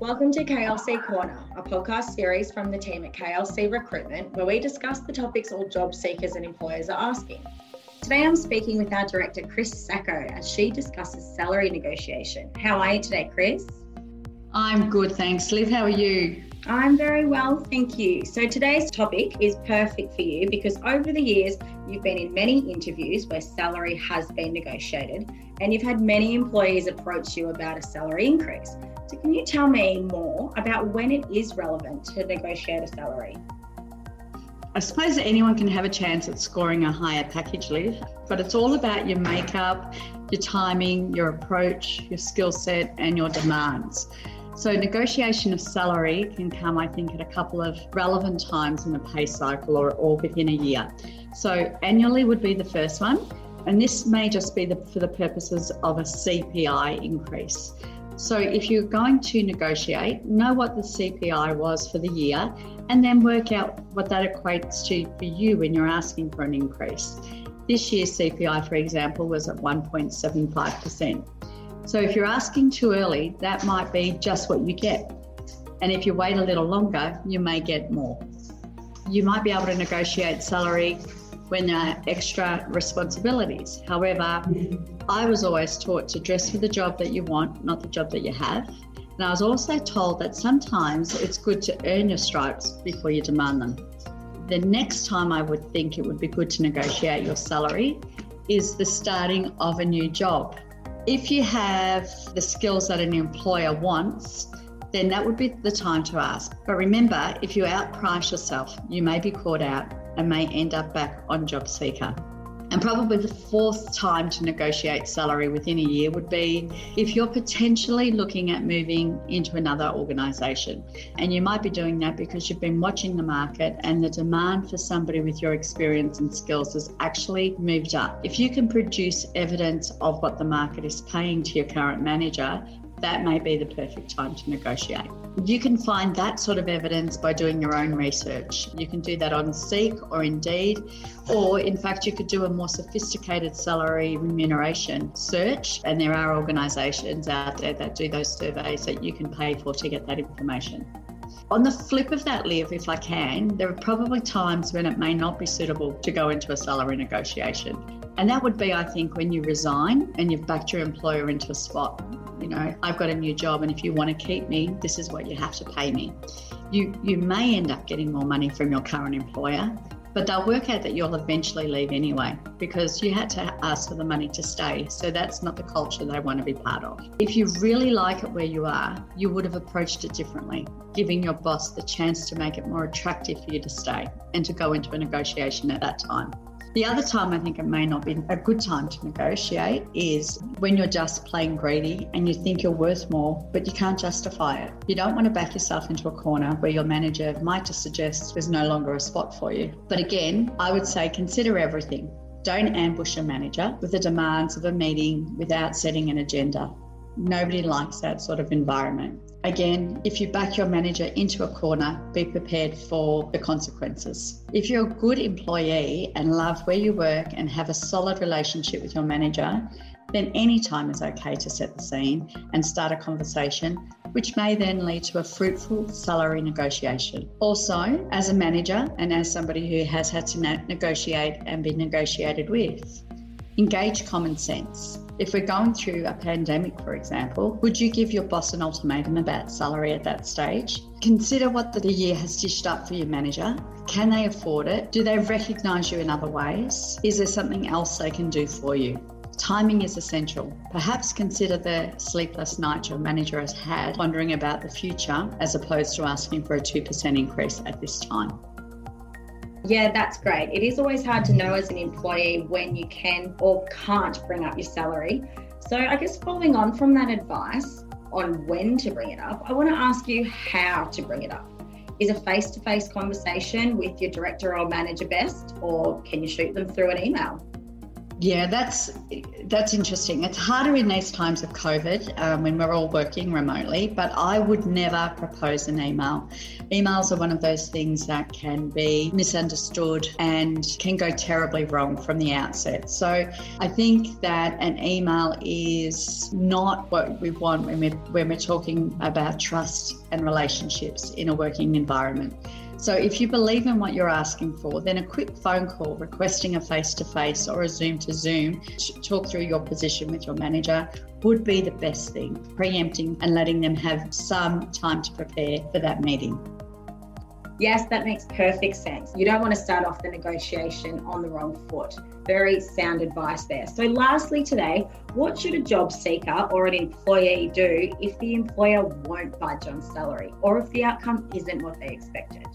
Welcome to KLC Korner, a podcast series from the team at KLC Recruitment, where we discuss the topics all job seekers and employers are asking. Today I'm speaking with our director, Chris Sacco, as she discusses salary negotiation. How are you today, Chris? I'm good, thanks. Liv, how are you? I'm very well, thank you. So today's topic is perfect for you because over the years, you've been in many interviews where salary has been negotiated and you've had many employees approach you about a salary increase. So, can you tell me more about when it is relevant to negotiate a salary? I suppose anyone can have a chance at scoring a higher package, Liv, but it's all about your makeup, your timing, your approach, your skill set, and your demands. So, negotiation of salary can come, I think, at a couple of relevant times in a pay cycle or, or within a year. So, annually would be the first one, and this may just be the, for the purposes of a CPI increase. So, if you're going to negotiate, know what the CPI was for the year and then work out what that equates to for you when you're asking for an increase. This year's CPI, for example, was at 1.75%. So, if you're asking too early, that might be just what you get. And if you wait a little longer, you may get more. You might be able to negotiate salary when there are extra responsibilities. However, I was always taught to dress for the job that you want, not the job that you have. And I was also told that sometimes it's good to earn your stripes before you demand them. The next time I would think it would be good to negotiate your salary is the starting of a new job. If you have the skills that an employer wants, then that would be the time to ask. But remember, if you outprice yourself, you may be caught out and may end up back on JobSeeker. And probably the fourth time to negotiate salary within a year would be if you're potentially looking at moving into another organisation. And you might be doing that because you've been watching the market and the demand for somebody with your experience and skills has actually moved up. If you can produce evidence of what the market is paying to your current manager, that may be the perfect time to negotiate. You can find that sort of evidence by doing your own research. You can do that on Seek or Indeed, or in fact, you could do a more sophisticated salary remuneration search. And there are organisations out there that do those surveys that you can pay for to get that information. On the flip of that, Liv, if I can, there are probably times when it may not be suitable to go into a salary negotiation. And that would be, I think, when you resign and you've backed your employer into a spot you know, I've got a new job and if you want to keep me, this is what you have to pay me. You you may end up getting more money from your current employer, but they'll work out that you'll eventually leave anyway because you had to ask for the money to stay. So that's not the culture they want to be part of. If you really like it where you are, you would have approached it differently, giving your boss the chance to make it more attractive for you to stay and to go into a negotiation at that time. The other time I think it may not be a good time to negotiate is when you're just playing greedy and you think you're worth more, but you can't justify it. You don't want to back yourself into a corner where your manager might just suggest there's no longer a spot for you. But again, I would say consider everything. Don't ambush a manager with the demands of a meeting without setting an agenda. Nobody likes that sort of environment. Again, if you back your manager into a corner, be prepared for the consequences. If you're a good employee and love where you work and have a solid relationship with your manager, then any time is okay to set the scene and start a conversation, which may then lead to a fruitful salary negotiation. Also, as a manager and as somebody who has had to negotiate and be negotiated with, engage common sense. If we're going through a pandemic, for example, would you give your boss an ultimatum about salary at that stage? Consider what the year has dished up for your manager. Can they afford it? Do they recognise you in other ways? Is there something else they can do for you? Timing is essential. Perhaps consider the sleepless night your manager has had wondering about the future as opposed to asking for a 2% increase at this time. Yeah, that's great. It is always hard to know as an employee when you can or can't bring up your salary. So, I guess following on from that advice on when to bring it up, I want to ask you how to bring it up. Is a face to face conversation with your director or manager best, or can you shoot them through an email? Yeah, that's that's interesting. It's harder in these times of COVID um, when we're all working remotely, but I would never propose an email. Emails are one of those things that can be misunderstood and can go terribly wrong from the outset. So I think that an email is not what we want when we're, when we're talking about trust and relationships in a working environment. So if you believe in what you're asking for, then a quick phone call requesting a face to face or a Zoom to Zoom to talk through your position with your manager would be the best thing, preempting and letting them have some time to prepare for that meeting. Yes, that makes perfect sense. You don't want to start off the negotiation on the wrong foot. Very sound advice there. So, lastly, today, what should a job seeker or an employee do if the employer won't budge on salary or if the outcome isn't what they expected?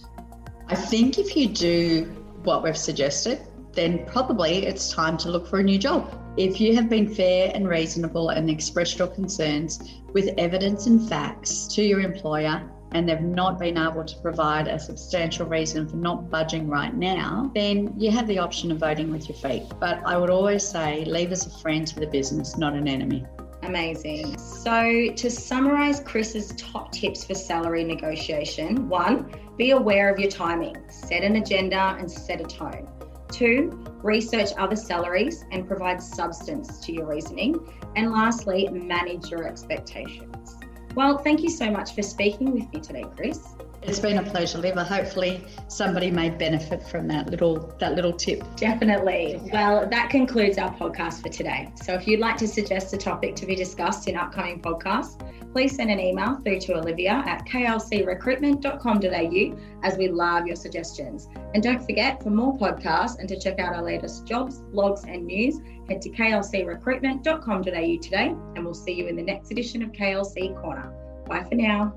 I think if you do what we've suggested, then probably it's time to look for a new job. If you have been fair and reasonable and expressed your concerns with evidence and facts to your employer, and they've not been able to provide a substantial reason for not budging right now, then you have the option of voting with your feet. But I would always say leave as a friend to the business, not an enemy. Amazing. So, to summarize Chris's top tips for salary negotiation one, be aware of your timing, set an agenda and set a tone. Two, research other salaries and provide substance to your reasoning. And lastly, manage your expectations. Well, thank you so much for speaking with me today, Chris. It's been a pleasure, Liva. Hopefully, somebody may benefit from that little that little tip. Definitely. Well, that concludes our podcast for today. So, if you'd like to suggest a topic to be discussed in upcoming podcasts, please send an email through to Olivia at klcrecruitment.com.au as we love your suggestions. And don't forget, for more podcasts and to check out our latest jobs, blogs, and news, head to klcrecruitment.com.au today, and we'll see you in the next edition of KLC Korner. Bye for now.